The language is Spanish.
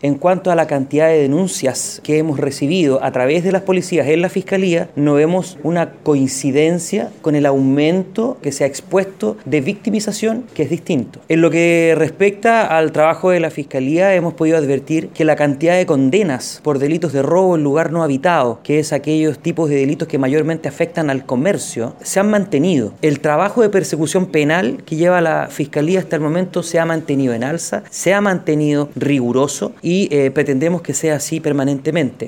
En cuanto a la cantidad de denuncias que hemos recibido a través de las policías en la Fiscalía, no vemos una coincidencia con el aumento que se ha expuesto de victimización, que es distinto. En lo que respecta al trabajo de la Fiscalía, hemos podido advertir que la cantidad de condenas por delitos de robo en lugar no habitado, que es aquellos tipos de delitos que mayormente afectan al comercio, se han mantenido. El trabajo de persecución penal que lleva la Fiscalía hasta el momento se ha mantenido en alza, se ha mantenido riguroso eh, pretendemos que sea así permanentemente.